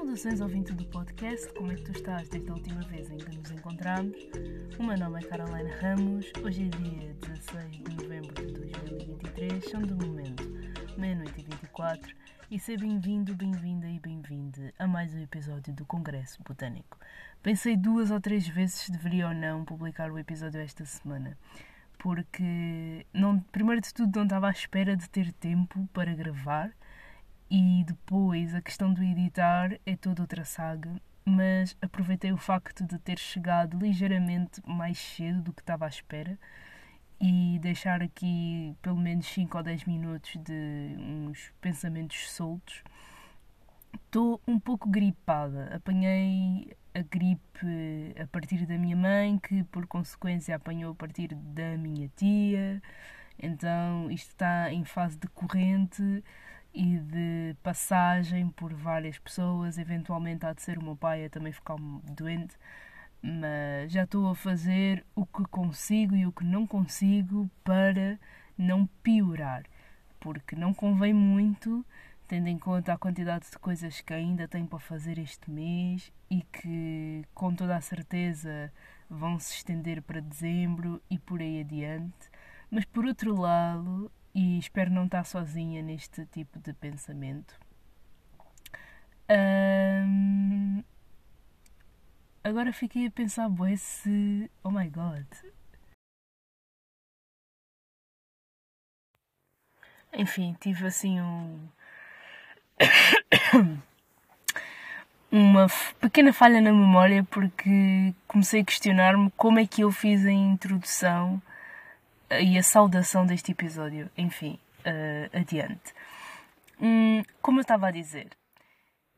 Saudações ouvinte do podcast, como é que tu estás? Desde a última vez em que nos encontramos? O meu nome é Caroline Ramos, hoje é dia 16 de novembro de 2023, são de momento meia-noite e 24 e seja bem-vindo, bem-vinda e bem-vinde a mais um episódio do Congresso Botânico. Pensei duas ou três vezes se deveria ou não publicar o episódio esta semana, porque não, primeiro de tudo não estava à espera de ter tempo para gravar e depois a questão do editar é toda outra saga, mas aproveitei o facto de ter chegado ligeiramente mais cedo do que estava à espera e deixar aqui pelo menos 5 ou 10 minutos de uns pensamentos soltos. Estou um pouco gripada. Apanhei a gripe a partir da minha mãe, que por consequência apanhou a partir da minha tia. Então isto está em fase de corrente e de passagem por várias pessoas. Eventualmente há de ser o meu pai a também ficar doente, mas já estou a fazer o que consigo e o que não consigo para não piorar, porque não convém muito, tendo em conta a quantidade de coisas que ainda tenho para fazer este mês e que com toda a certeza vão se estender para dezembro e por aí adiante. Mas por outro lado, e espero não estar sozinha neste tipo de pensamento. Um, agora fiquei a pensar, boé, se. Oh my god. Enfim, tive assim um. uma pequena falha na memória porque comecei a questionar-me como é que eu fiz a introdução e a saudação deste episódio. Enfim, uh, adiante. Hum, como eu estava a dizer,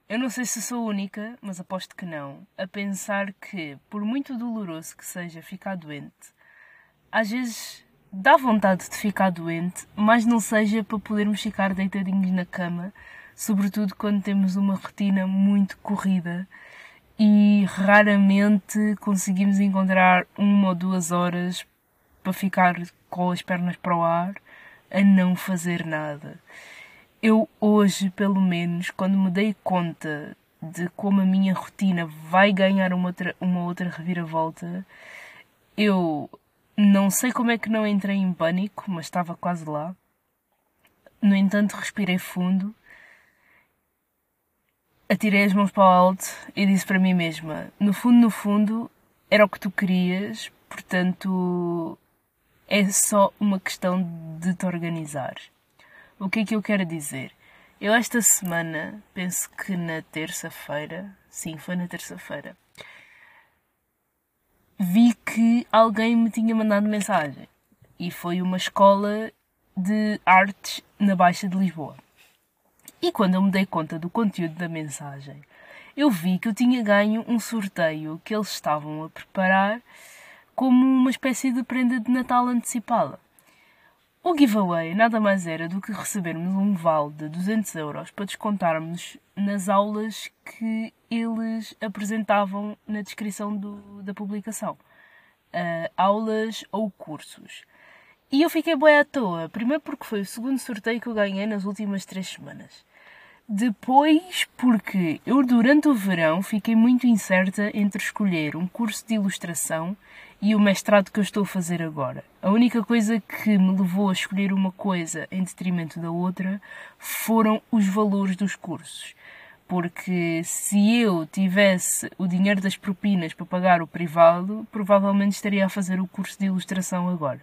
eu não sei se sou única, mas aposto que não, a pensar que, por muito doloroso que seja ficar doente, às vezes dá vontade de ficar doente, mas não seja para podermos ficar deitadinhos na cama, sobretudo quando temos uma rotina muito corrida e raramente conseguimos encontrar uma ou duas horas para ficar com as pernas para o ar a não fazer nada. Eu hoje, pelo menos, quando me dei conta de como a minha rotina vai ganhar uma outra, uma outra reviravolta, eu não sei como é que não entrei em pânico, mas estava quase lá. No entanto, respirei fundo, atirei as mãos para o alto e disse para mim mesma: no fundo, no fundo, era o que tu querias, portanto, é só uma questão de te organizar. O que é que eu quero dizer? Eu esta semana, penso que na terça-feira, sim, foi na terça-feira, vi que alguém me tinha mandado mensagem. E foi uma escola de artes na Baixa de Lisboa. E quando eu me dei conta do conteúdo da mensagem, eu vi que eu tinha ganho um sorteio que eles estavam a preparar como uma espécie de prenda de Natal antecipada. O giveaway nada mais era do que recebermos um vale de 200 euros para descontarmos nas aulas que eles apresentavam na descrição do, da publicação. Uh, aulas ou cursos. E eu fiquei boa à toa, primeiro porque foi o segundo sorteio que eu ganhei nas últimas três semanas. Depois, porque eu durante o verão fiquei muito incerta entre escolher um curso de ilustração e o mestrado que eu estou a fazer agora. A única coisa que me levou a escolher uma coisa em detrimento da outra foram os valores dos cursos. Porque se eu tivesse o dinheiro das propinas para pagar o privado, provavelmente estaria a fazer o curso de ilustração agora.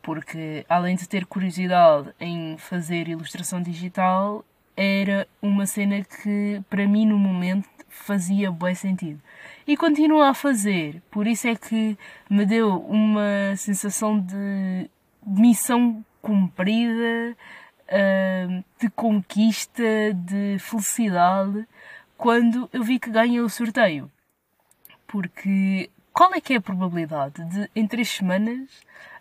Porque além de ter curiosidade em fazer ilustração digital, era uma cena que para mim no momento fazia bom sentido. E continua a fazer, por isso é que me deu uma sensação de missão cumprida, de conquista, de felicidade, quando eu vi que ganhei o sorteio. Porque qual é que é a probabilidade de, em três semanas,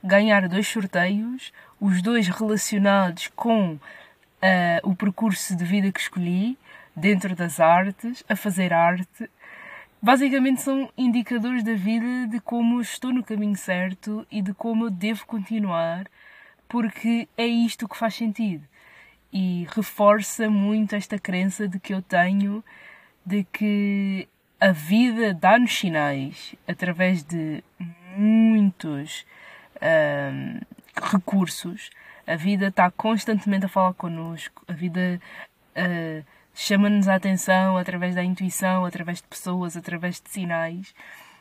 ganhar dois sorteios, os dois relacionados com uh, o percurso de vida que escolhi dentro das artes, a fazer arte. Basicamente são indicadores da vida de como estou no caminho certo e de como eu devo continuar, porque é isto que faz sentido. E reforça muito esta crença de que eu tenho de que a vida dá-nos sinais através de muitos um, recursos. A vida está constantemente a falar connosco, a vida uh, chama-nos a atenção através da intuição, através de pessoas, através de sinais.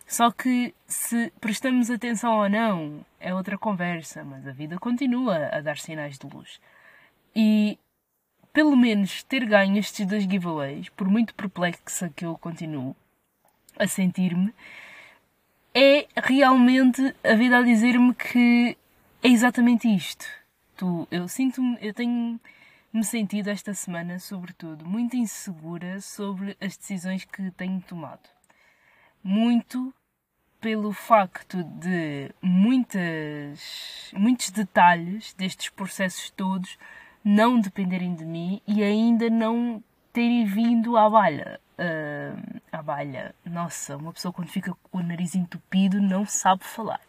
Só que se prestamos atenção ou não é outra conversa, mas a vida continua a dar sinais de luz. E pelo menos ter ganho estes dois giveaways, por muito perplexa que eu continuo a sentir-me, é realmente a vida a dizer-me que é exatamente isto. Tu, eu sinto-me, eu tenho me sentido esta semana, sobretudo, muito insegura sobre as decisões que tenho tomado. Muito pelo facto de muitas, muitos detalhes destes processos todos não dependerem de mim e ainda não terem vindo à balha. Uh, à balha. Nossa, uma pessoa quando fica com o nariz entupido não sabe falar.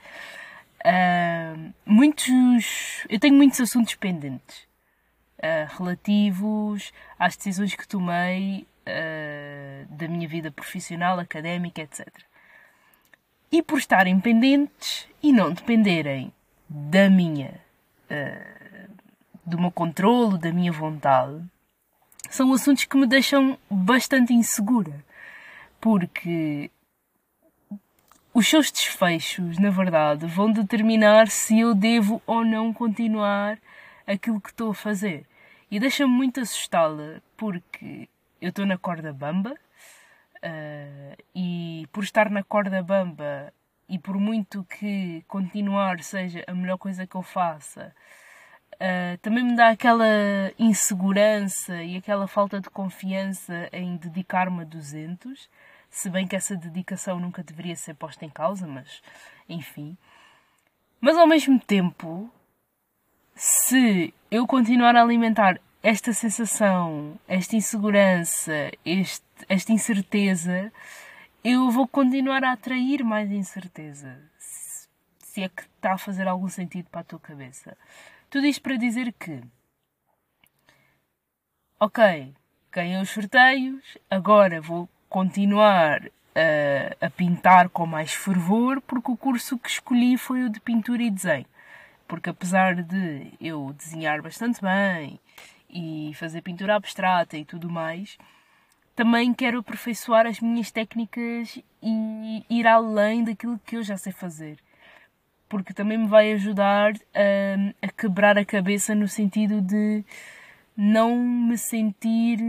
Uh, muitos. Eu tenho muitos assuntos pendentes uh, relativos às decisões que tomei da minha vida profissional, académica, etc. E por estarem pendentes e não dependerem da minha do meu controlo, da minha vontade, são assuntos que me deixam bastante insegura. Porque os seus desfechos, na verdade, vão determinar se eu devo ou não continuar aquilo que estou a fazer. E deixa-me muito assustada porque eu estou na corda bamba uh, e por estar na corda bamba e por muito que continuar seja a melhor coisa que eu faça, Uh, também me dá aquela insegurança e aquela falta de confiança em dedicar-me a 200, se bem que essa dedicação nunca deveria ser posta em causa, mas enfim. Mas ao mesmo tempo, se eu continuar a alimentar esta sensação, esta insegurança, este, esta incerteza, eu vou continuar a atrair mais incerteza. Se é que está a fazer algum sentido para a tua cabeça. Tudo isto para dizer que, ok, ganhei os sorteios, agora vou continuar a, a pintar com mais fervor, porque o curso que escolhi foi o de pintura e desenho. Porque apesar de eu desenhar bastante bem e fazer pintura abstrata e tudo mais, também quero aperfeiçoar as minhas técnicas e ir além daquilo que eu já sei fazer. Porque também me vai ajudar a, a quebrar a cabeça no sentido de não me sentir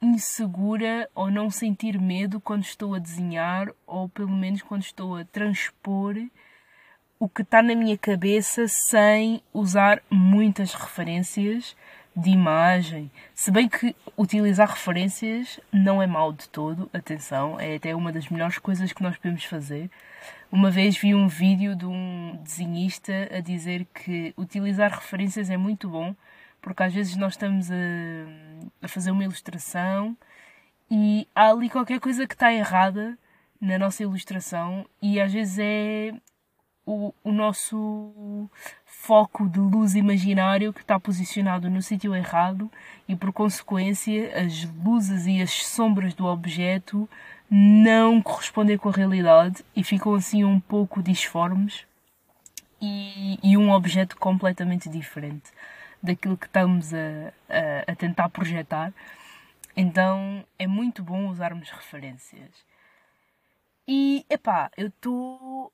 insegura ou não sentir medo quando estou a desenhar ou pelo menos quando estou a transpor o que está na minha cabeça sem usar muitas referências de imagem. Se bem que utilizar referências não é mau de todo, atenção, é até uma das melhores coisas que nós podemos fazer. Uma vez vi um vídeo de um desenhista a dizer que utilizar referências é muito bom, porque às vezes nós estamos a, a fazer uma ilustração e há ali qualquer coisa que está errada na nossa ilustração e às vezes é o, o nosso foco de luz imaginário que está posicionado no sítio errado e por consequência as luzes e as sombras do objeto não correspondem com a realidade e ficam assim um pouco disformes e, e um objeto completamente diferente daquilo que estamos a, a, a tentar projetar. Então é muito bom usarmos referências. E epá, eu estou.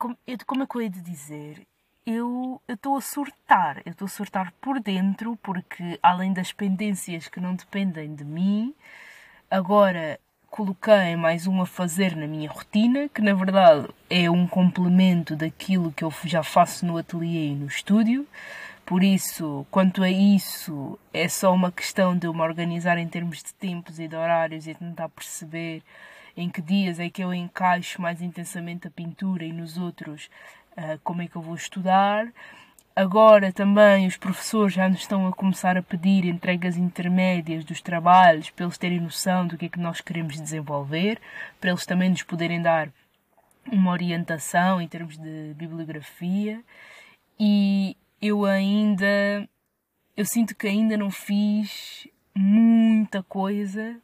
Como, como é que eu hei de dizer? Eu estou a surtar. Eu estou a surtar por dentro, porque além das pendências que não dependem de mim, agora coloquei mais um a fazer na minha rotina, que na verdade é um complemento daquilo que eu já faço no ateliê e no estúdio. Por isso, quanto a isso, é só uma questão de eu me organizar em termos de tempos e de horários e tentar perceber em que dias é que eu encaixo mais intensamente a pintura e nos outros uh, como é que eu vou estudar. Agora também os professores já nos estão a começar a pedir entregas intermédias dos trabalhos para eles terem noção do que é que nós queremos desenvolver, para eles também nos poderem dar uma orientação em termos de bibliografia. E eu ainda eu sinto que ainda não fiz muita coisa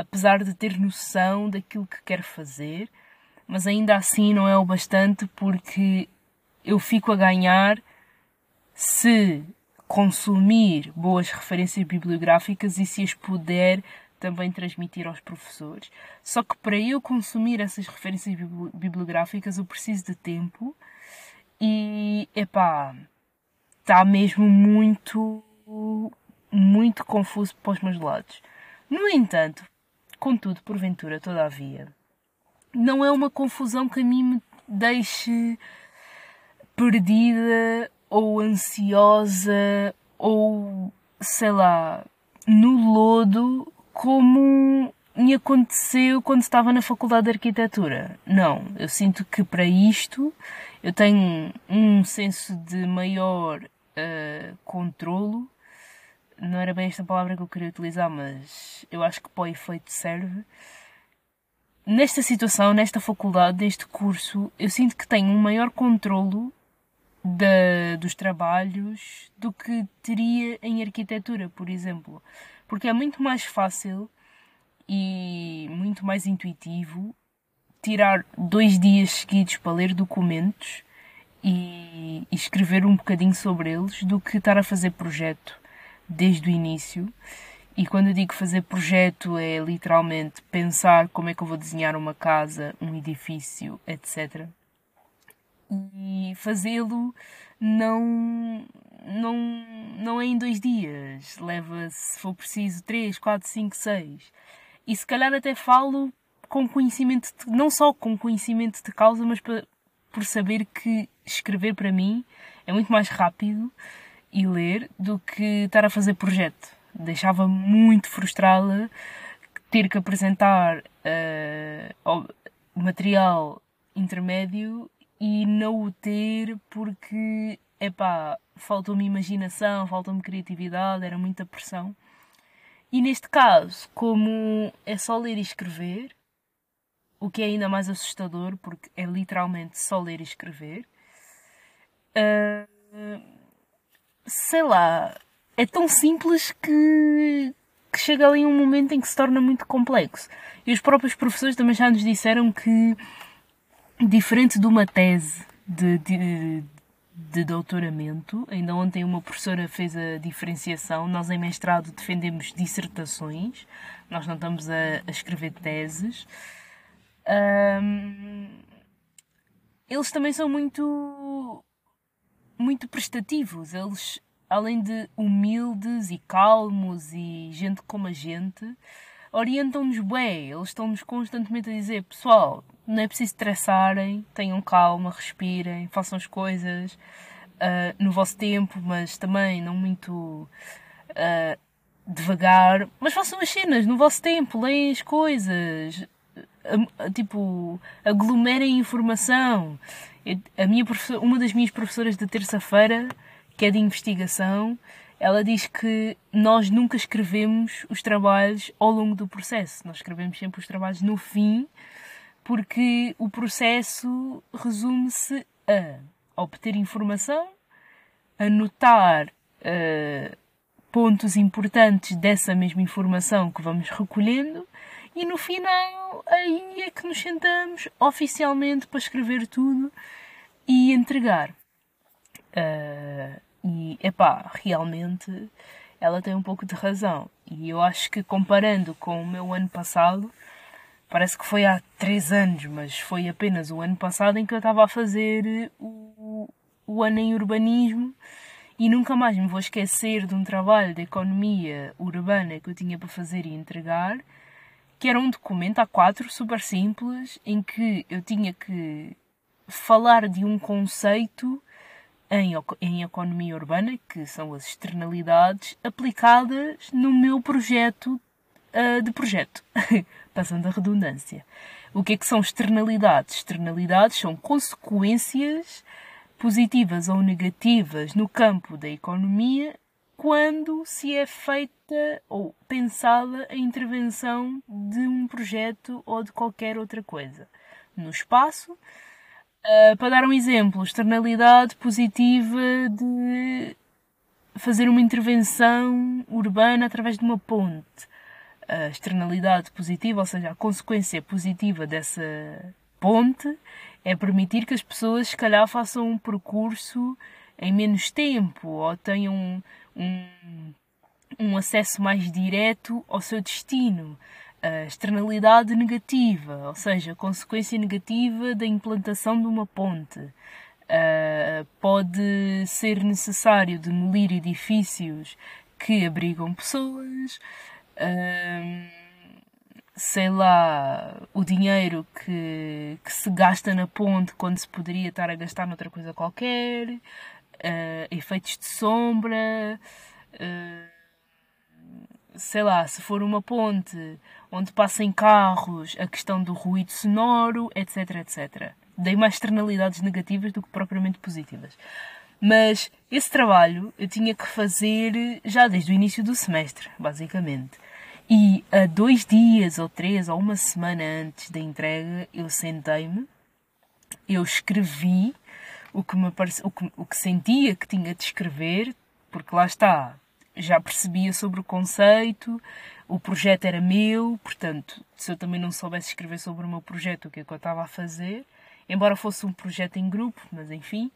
apesar de ter noção daquilo que quer fazer, mas ainda assim não é o bastante porque eu fico a ganhar se consumir boas referências bibliográficas e se as puder também transmitir aos professores. Só que para eu consumir essas referências bibliográficas eu preciso de tempo e, epá, está mesmo muito, muito confuso para os meus lados. No entanto, contudo, porventura, todavia, não é uma confusão que a mim me deixe perdida ou ansiosa ou sei lá no lodo como me aconteceu quando estava na faculdade de arquitetura. Não, eu sinto que para isto eu tenho um senso de maior uh, controlo. Não era bem esta palavra que eu queria utilizar, mas eu acho que para o efeito serve nesta situação, nesta faculdade, neste curso, eu sinto que tenho um maior controlo dos trabalhos do que teria em arquitetura, por exemplo. Porque é muito mais fácil e muito mais intuitivo tirar dois dias seguidos para ler documentos e, e escrever um bocadinho sobre eles do que estar a fazer projeto desde o início e quando eu digo fazer projeto é literalmente pensar como é que eu vou desenhar uma casa, um edifício, etc. E fazê-lo não, não, não é em dois dias. Leva, se for preciso, três, quatro, cinco, seis. E se calhar até falo com conhecimento, de, não só com conhecimento de causa, mas por, por saber que escrever para mim é muito mais rápido e ler do que estar a fazer projeto deixava muito frustrada ter que apresentar uh, material intermédio e não o ter porque, epá, faltou-me imaginação, faltou-me criatividade, era muita pressão. E neste caso, como é só ler e escrever, o que é ainda mais assustador, porque é literalmente só ler e escrever, uh, sei lá, é tão simples que, que chega ali um momento em que se torna muito complexo. E os próprios professores também já nos disseram que, diferente de uma tese de, de, de doutoramento, ainda ontem uma professora fez a diferenciação, nós em mestrado defendemos dissertações, nós não estamos a, a escrever teses. Um, eles também são muito muito prestativos. Eles além de humildes e calmos e gente como a gente, orientam-nos bem. Eles estão-nos constantemente a dizer: pessoal, não é preciso estressarem, tenham calma, respirem, façam as coisas uh, no vosso tempo, mas também não muito uh, devagar. Mas façam as cenas no vosso tempo, leem as coisas, tipo, aglomerem informação. A minha uma das minhas professoras de terça-feira que é de investigação, ela diz que nós nunca escrevemos os trabalhos ao longo do processo. Nós escrevemos sempre os trabalhos no fim, porque o processo resume-se a obter informação, anotar uh, pontos importantes dessa mesma informação que vamos recolhendo e no final aí é que nos sentamos oficialmente para escrever tudo e entregar. Uh, e, epá, realmente ela tem um pouco de razão. E eu acho que comparando com o meu ano passado, parece que foi há três anos, mas foi apenas o ano passado em que eu estava a fazer o, o ano em urbanismo e nunca mais me vou esquecer de um trabalho de economia urbana que eu tinha para fazer e entregar, que era um documento A4 super simples em que eu tinha que falar de um conceito em, em economia urbana, que são as externalidades aplicadas no meu projeto uh, de projeto, passando a redundância. O que é que são externalidades? Externalidades são consequências positivas ou negativas no campo da economia quando se é feita ou pensada a intervenção de um projeto ou de qualquer outra coisa. No espaço, Uh, para dar um exemplo, externalidade positiva de fazer uma intervenção urbana através de uma ponte. a externalidade positiva, ou seja, a consequência positiva dessa ponte é permitir que as pessoas, se calhar, façam um percurso em menos tempo ou tenham um, um acesso mais direto ao seu destino. A externalidade negativa, ou seja, a consequência negativa da implantação de uma ponte. Uh, pode ser necessário demolir edifícios que abrigam pessoas, uh, sei lá, o dinheiro que, que se gasta na ponte quando se poderia estar a gastar noutra coisa qualquer, uh, efeitos de sombra sei lá, se for uma ponte onde passem carros, a questão do ruído sonoro, etc, etc. Dei mais externalidades negativas do que propriamente positivas. Mas esse trabalho eu tinha que fazer já desde o início do semestre, basicamente. E a dois dias, ou três, ou uma semana antes da entrega, eu sentei-me, eu escrevi o que, me parece, o, que, o que sentia que tinha de escrever, porque lá está, já percebia sobre o conceito, o projeto era meu, portanto, se eu também não soubesse escrever sobre o meu projeto, o que é que eu estava a fazer, embora fosse um projeto em grupo, mas enfim,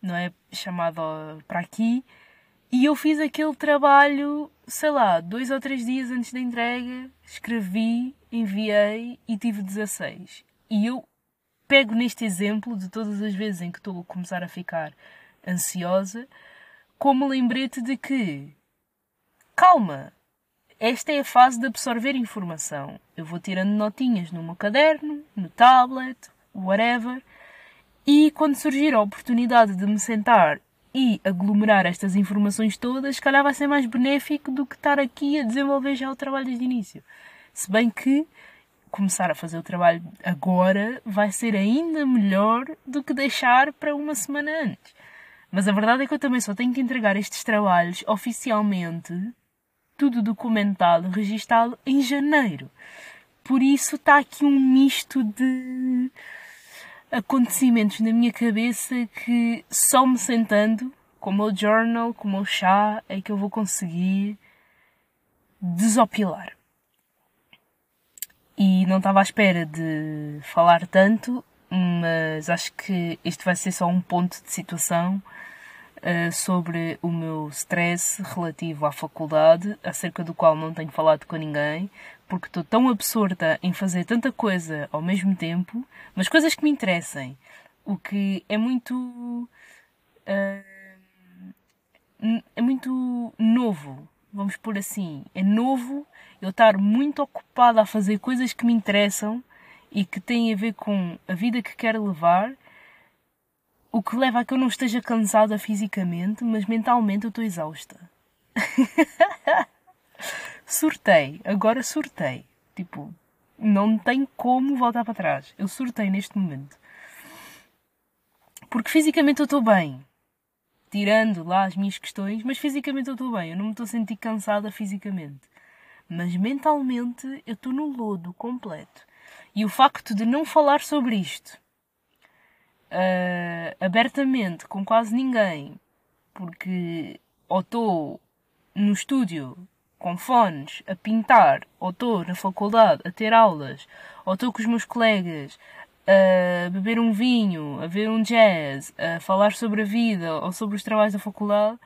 não é chamado para aqui. E eu fiz aquele trabalho, sei lá, dois ou três dias antes da entrega, escrevi, enviei e tive 16. E eu pego neste exemplo de todas as vezes em que estou a começar a ficar ansiosa, como lembrete de que calma, esta é a fase de absorver informação. Eu vou tirando notinhas no meu caderno, no tablet, whatever, e quando surgir a oportunidade de me sentar e aglomerar estas informações todas, se calhar vai ser mais benéfico do que estar aqui a desenvolver já o trabalho desde início. Se bem que começar a fazer o trabalho agora vai ser ainda melhor do que deixar para uma semana antes. Mas a verdade é que eu também só tenho que entregar estes trabalhos oficialmente tudo documentado, registado em janeiro. Por isso está aqui um misto de acontecimentos na minha cabeça que só me sentando com o meu journal, com o meu chá, é que eu vou conseguir desopilar. E não estava à espera de falar tanto, mas acho que este vai ser só um ponto de situação uh, sobre o meu stress relativo à faculdade, acerca do qual não tenho falado com ninguém, porque estou tão absorta em fazer tanta coisa ao mesmo tempo, mas coisas que me interessem, o que é muito. Uh, é muito novo, vamos por assim. É novo eu estar muito ocupada a fazer coisas que me interessam e que têm a ver com a vida que quero levar o que leva a que eu não esteja cansada fisicamente, mas mentalmente eu estou exausta. surtei, agora surtei. Tipo, não tem como voltar para trás. Eu surtei neste momento. Porque fisicamente eu estou bem. Tirando lá as minhas questões, mas fisicamente eu estou bem. Eu não me estou a sentir cansada fisicamente. Mas mentalmente eu estou no lodo completo. E o facto de não falar sobre isto uh, abertamente com quase ninguém, porque ou estou no estúdio com fones a pintar, ou estou na faculdade a ter aulas, ou estou com os meus colegas a beber um vinho, a ver um jazz, a falar sobre a vida ou sobre os trabalhos da faculdade,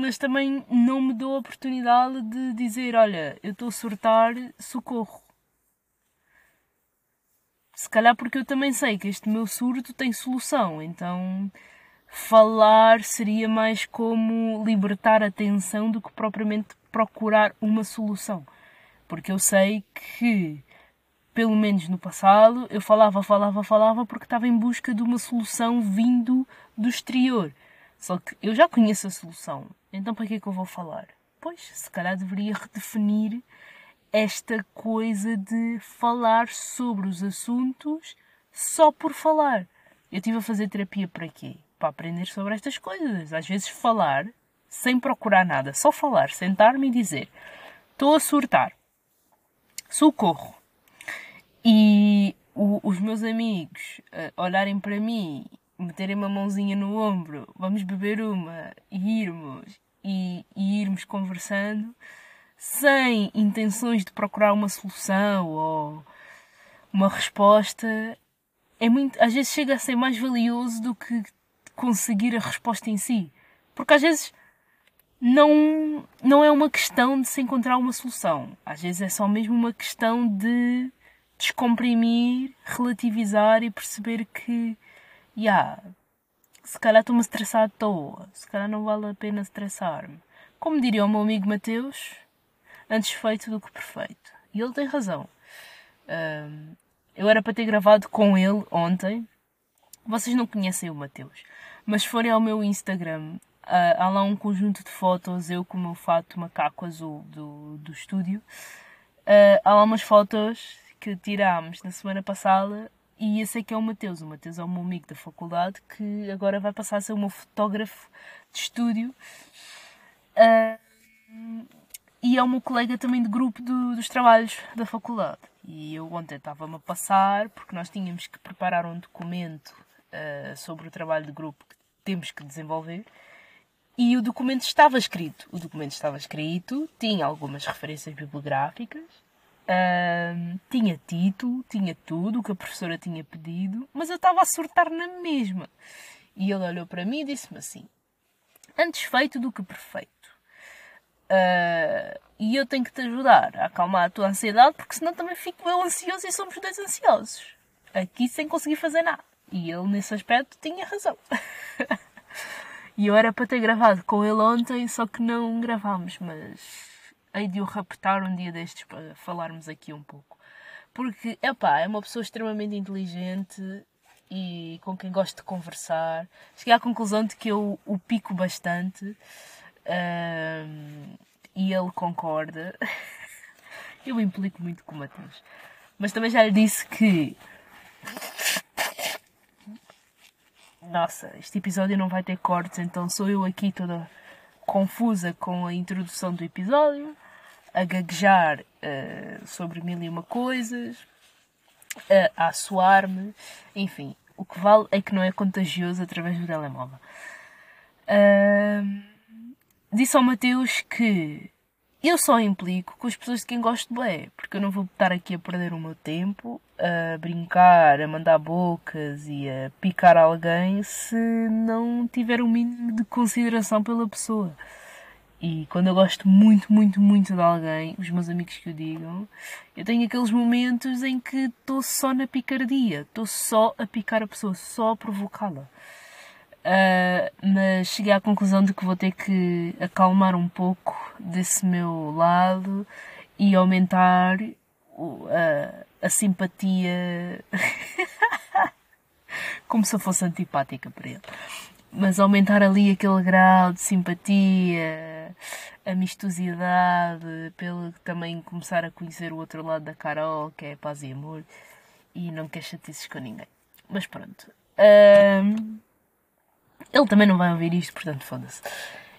mas também não me dou a oportunidade de dizer: Olha, eu estou a surtar, socorro. Se calhar porque eu também sei que este meu surto tem solução, então falar seria mais como libertar a tensão do que propriamente procurar uma solução. Porque eu sei que, pelo menos no passado, eu falava, falava, falava porque estava em busca de uma solução vindo do exterior. Só que eu já conheço a solução, então para que é que eu vou falar? Pois, se calhar deveria redefinir esta coisa de falar sobre os assuntos só por falar. Eu estive a fazer terapia para quê? Para aprender sobre estas coisas. Às vezes falar sem procurar nada, só falar, sentar-me e dizer: estou a surtar, socorro. E o, os meus amigos uh, olharem para mim, meterem uma mãozinha no ombro, vamos beber uma e irmos e, e irmos conversando sem intenções de procurar uma solução ou uma resposta, é muito, às vezes chega a ser mais valioso do que conseguir a resposta em si. Porque às vezes não, não é uma questão de se encontrar uma solução. Às vezes é só mesmo uma questão de descomprimir, relativizar e perceber que, yeah, se calhar estou-me a estressar à toa, se calhar não vale a pena estressar-me. Como diria o meu amigo Mateus, antes feito do que perfeito. E ele tem razão. Um, eu era para ter gravado com ele ontem. Vocês não conhecem o Mateus, mas se forem ao meu Instagram, Uh, há lá um conjunto de fotos, eu com o meu fato macaco azul do, do estúdio. Uh, há lá umas fotos que tirámos na semana passada e esse aqui é o Mateus. O Mateus é o meu amigo da faculdade que agora vai passar a ser o meu fotógrafo de estúdio. Uh, e é o meu colega também de grupo do, dos trabalhos da faculdade. E eu ontem estava-me a passar porque nós tínhamos que preparar um documento uh, sobre o trabalho de grupo que temos que desenvolver e o documento estava escrito. O documento estava escrito, tinha algumas referências bibliográficas, uh, tinha título, tinha tudo o que a professora tinha pedido, mas eu estava a surtar na mesma. E ele olhou para mim e disse-me assim: Antes feito do que perfeito. Uh, e eu tenho que te ajudar a acalmar a tua ansiedade, porque senão também fico eu ansioso e somos dois ansiosos. Aqui sem conseguir fazer nada. E ele, nesse aspecto, tinha razão. E eu era para ter gravado com ele ontem, só que não gravámos, mas hei de o raptar um dia destes para falarmos aqui um pouco. Porque, epá, é uma pessoa extremamente inteligente e com quem gosto de conversar. Cheguei à conclusão de que eu o pico bastante um, e ele concorda. eu implico muito com o Matheus. Mas também já lhe disse que nossa, este episódio não vai ter cortes, então sou eu aqui toda confusa com a introdução do episódio, a gaguejar uh, sobre mil e uma coisas, uh, a assoar-me, enfim, o que vale é que não é contagioso através do telemóvel. Uh, disse ao Mateus que eu só implico com as pessoas de quem gosto bem, porque eu não vou estar aqui a perder o meu tempo a brincar, a mandar bocas e a picar alguém se não tiver o um mínimo de consideração pela pessoa. E quando eu gosto muito, muito, muito de alguém, os meus amigos que o digam, eu tenho aqueles momentos em que estou só na picardia, estou só a picar a pessoa, só a provocá-la. Uh, mas cheguei à conclusão de que vou ter que acalmar um pouco desse meu lado e aumentar uh, a simpatia como se eu fosse antipática para ele. Mas aumentar ali aquele grau de simpatia, amistosidade, pelo também começar a conhecer o outro lado da Carol, que é paz e amor, e não quer chatices com ninguém. Mas pronto. Um, ele também não vai ouvir isto, portanto, foda-se.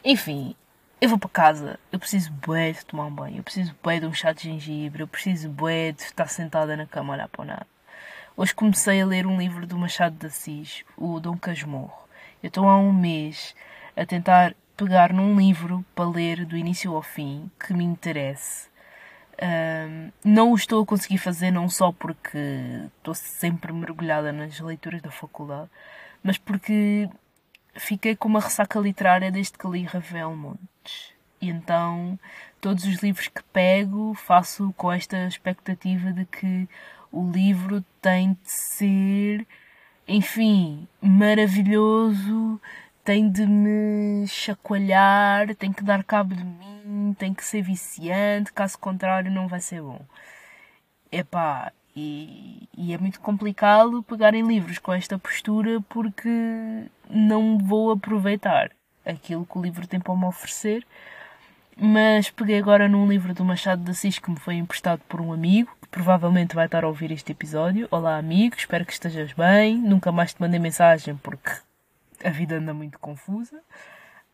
Enfim, eu vou para casa, eu preciso bué de tomar um banho, eu preciso bué de um chá de gengibre, eu preciso bué de estar sentada na cama a olhar para o nada. Hoje comecei a ler um livro do Machado de Assis, o Dom Casmurro. Eu estou há um mês a tentar pegar num livro para ler do início ao fim que me interesse. Um, não o estou a conseguir fazer não só porque estou sempre mergulhada nas leituras da faculdade, mas porque fiquei com uma ressaca literária desde que li Ravel Montes. E então, todos os livros que pego, faço com esta expectativa de que o livro tem de ser, enfim, maravilhoso, tem de me chacoalhar, tem que dar cabo de mim, tem que ser viciante, caso contrário não vai ser bom. Epá, e, e é muito complicado pegar em livros com esta postura porque não vou aproveitar aquilo que o livro tem para me oferecer. Mas peguei agora num livro do Machado de Assis que me foi emprestado por um amigo, que provavelmente vai estar a ouvir este episódio. Olá, amigo, espero que estejas bem. Nunca mais te mandei mensagem porque a vida anda muito confusa.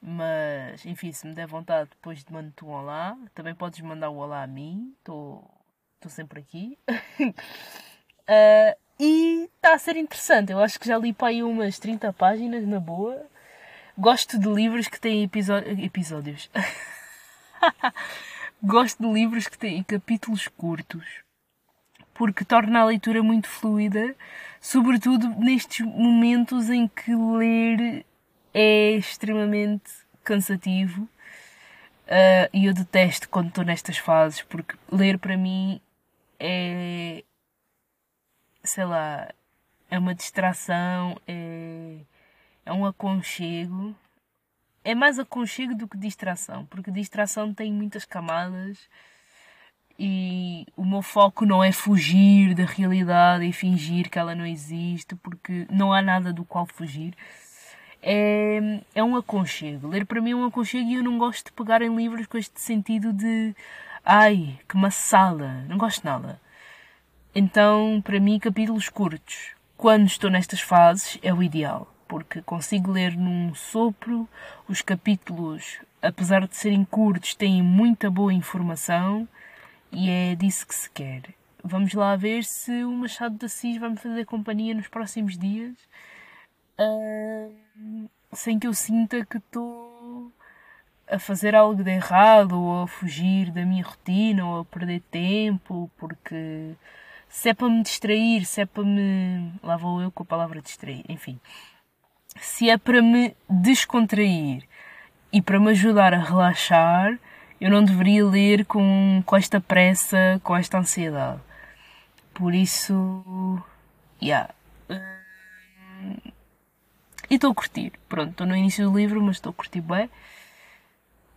Mas, enfim, se me der vontade, depois te mando-te um olá. Também podes mandar o um olá a mim. Estou sempre aqui. uh, e está a ser interessante. Eu acho que já li para aí umas 30 páginas, na boa. Gosto de livros que têm episódios. gosto de livros que têm capítulos curtos, porque torna a leitura muito fluida, sobretudo nestes momentos em que ler é extremamente cansativo. Uh, e eu detesto quando estou nestas fases, porque ler para mim é. sei lá. é uma distração, é. é um aconchego. É mais aconchego do que distração, porque distração tem muitas camadas e o meu foco não é fugir da realidade e fingir que ela não existe, porque não há nada do qual fugir é, é um aconchego. Ler para mim é um aconchego e eu não gosto de pegar em livros com este sentido de ai, que maçada, não gosto nada. Então, para mim, capítulos curtos, quando estou nestas fases, é o ideal, porque consigo ler num sopro, os capítulos, apesar de serem curtos, têm muita boa informação e é disso que se quer. Vamos lá ver se o Machado de Assis vai me fazer companhia nos próximos dias uh, sem que eu sinta que estou a fazer algo de errado ou a fugir da minha rotina ou a perder tempo, porque se é para me distrair, se é para me. Lá vou eu com a palavra distrair, enfim. Se é para me descontrair e para me ajudar a relaxar, eu não deveria ler com, com esta pressa, com esta ansiedade. Por isso, yeah. E estou a curtir. Pronto, estou no início do livro, mas estou a curtir bem.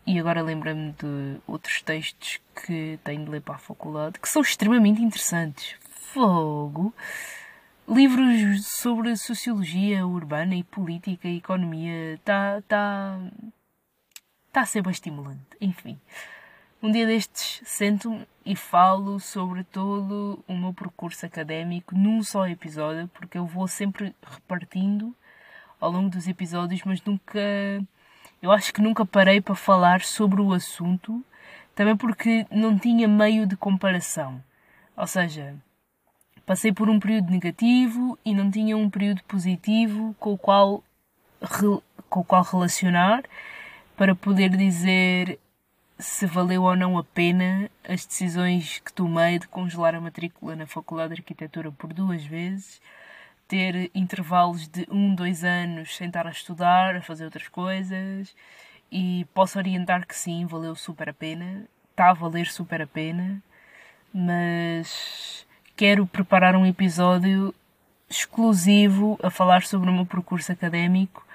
E agora lembro-me de outros textos que tenho de ler para a faculdade que são extremamente interessantes. Fogo! Livros sobre sociologia urbana e política e economia. Está tá, tá a ser bem estimulante. Enfim. Um dia destes sento-me e falo sobre todo o meu percurso académico num só episódio, porque eu vou sempre repartindo ao longo dos episódios, mas nunca. Eu acho que nunca parei para falar sobre o assunto, também porque não tinha meio de comparação. Ou seja, passei por um período negativo e não tinha um período positivo com o qual, com o qual relacionar para poder dizer se valeu ou não a pena as decisões que tomei de congelar a matrícula na Faculdade de Arquitetura por duas vezes ter intervalos de um, dois anos sem estar a estudar, a fazer outras coisas e posso orientar que sim, valeu super a pena, está a valer super a pena, mas quero preparar um episódio exclusivo a falar sobre o meu percurso académico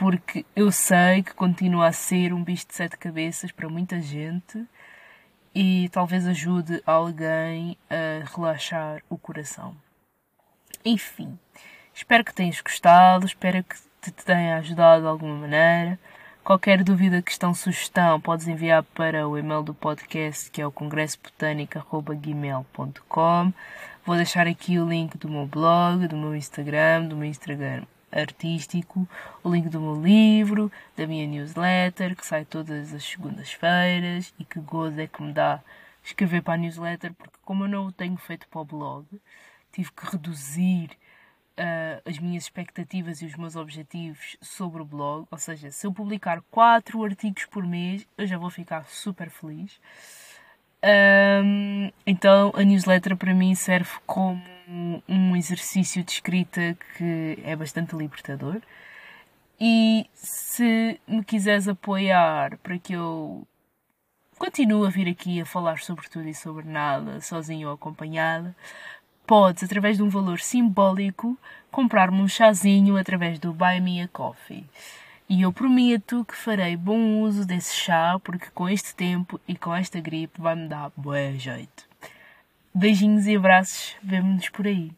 porque eu sei que continua a ser um bicho de sete cabeças para muita gente e talvez ajude alguém a relaxar o coração. Enfim, espero que tenhas gostado, espero que te tenha ajudado de alguma maneira. Qualquer dúvida, questão, sugestão, podes enviar para o e-mail do podcast que é o congressobotânica.gmail.com. Vou deixar aqui o link do meu blog, do meu Instagram, do meu Instagram artístico, o link do meu livro, da minha newsletter, que sai todas as segundas-feiras e que gozo é que me dá escrever para a newsletter, porque como eu não o tenho feito para o blog, tive que reduzir uh, as minhas expectativas e os meus objetivos sobre o blog. Ou seja, se eu publicar 4 artigos por mês, eu já vou ficar super feliz. Um, então a newsletter para mim serve como um exercício de escrita que é bastante libertador. E se me quiseres apoiar para que eu continue a vir aqui a falar sobre tudo e sobre nada, sozinho ou acompanhada, podes, através de um valor simbólico, comprar-me um chazinho através do Buy Me a Coffee. E eu prometo que farei bom uso desse chá, porque com este tempo e com esta gripe vai-me dar bom jeito. Beijinhos e abraços, vemo-nos por aí.